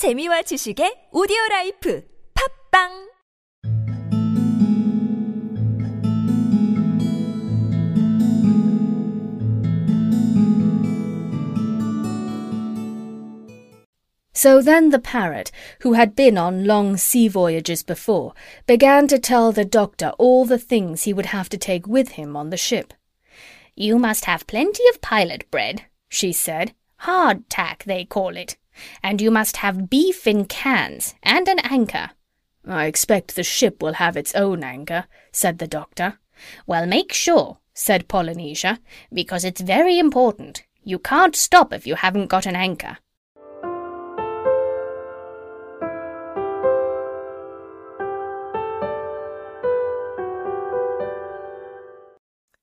재미와 지식의 오디오 라이프. 팟빵! So then the parrot, who had been on long sea voyages before, began to tell the doctor all the things he would have to take with him on the ship. You must have plenty of pilot bread, she said, Hard tack, they call it. And you must have beef in cans, and an anchor. I expect the ship will have its own anchor, said the doctor. Well, make sure, said Polynesia, because it's very important. You can't stop if you haven't got an anchor.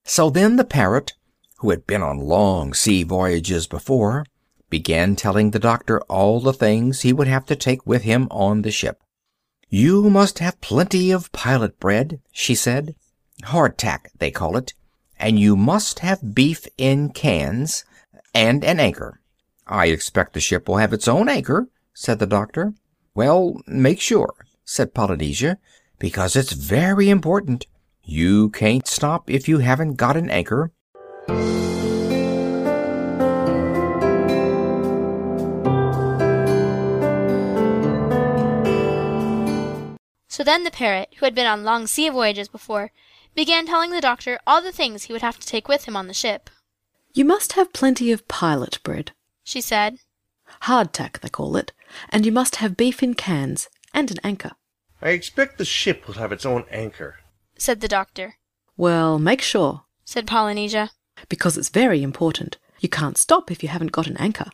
So then the parrot, who had been on long sea voyages before, began telling the doctor all the things he would have to take with him on the ship. You must have plenty of pilot bread, she said. Hardtack, they call it. And you must have beef in cans, and an anchor. I expect the ship will have its own anchor, said the doctor. Well, make sure, said Polynesia, because it's very important. You can't stop if you haven't got an anchor. So then the parrot, who had been on long sea voyages before, began telling the doctor all the things he would have to take with him on the ship. You must have plenty of pilot bread, She said, hardtack they call it, and you must have beef in cans, and an anchor. I expect the ship will have its own anchor. said the doctor, Well, make sure, said Polynesia. Because it's very important. You can't stop if you haven't got an anchor.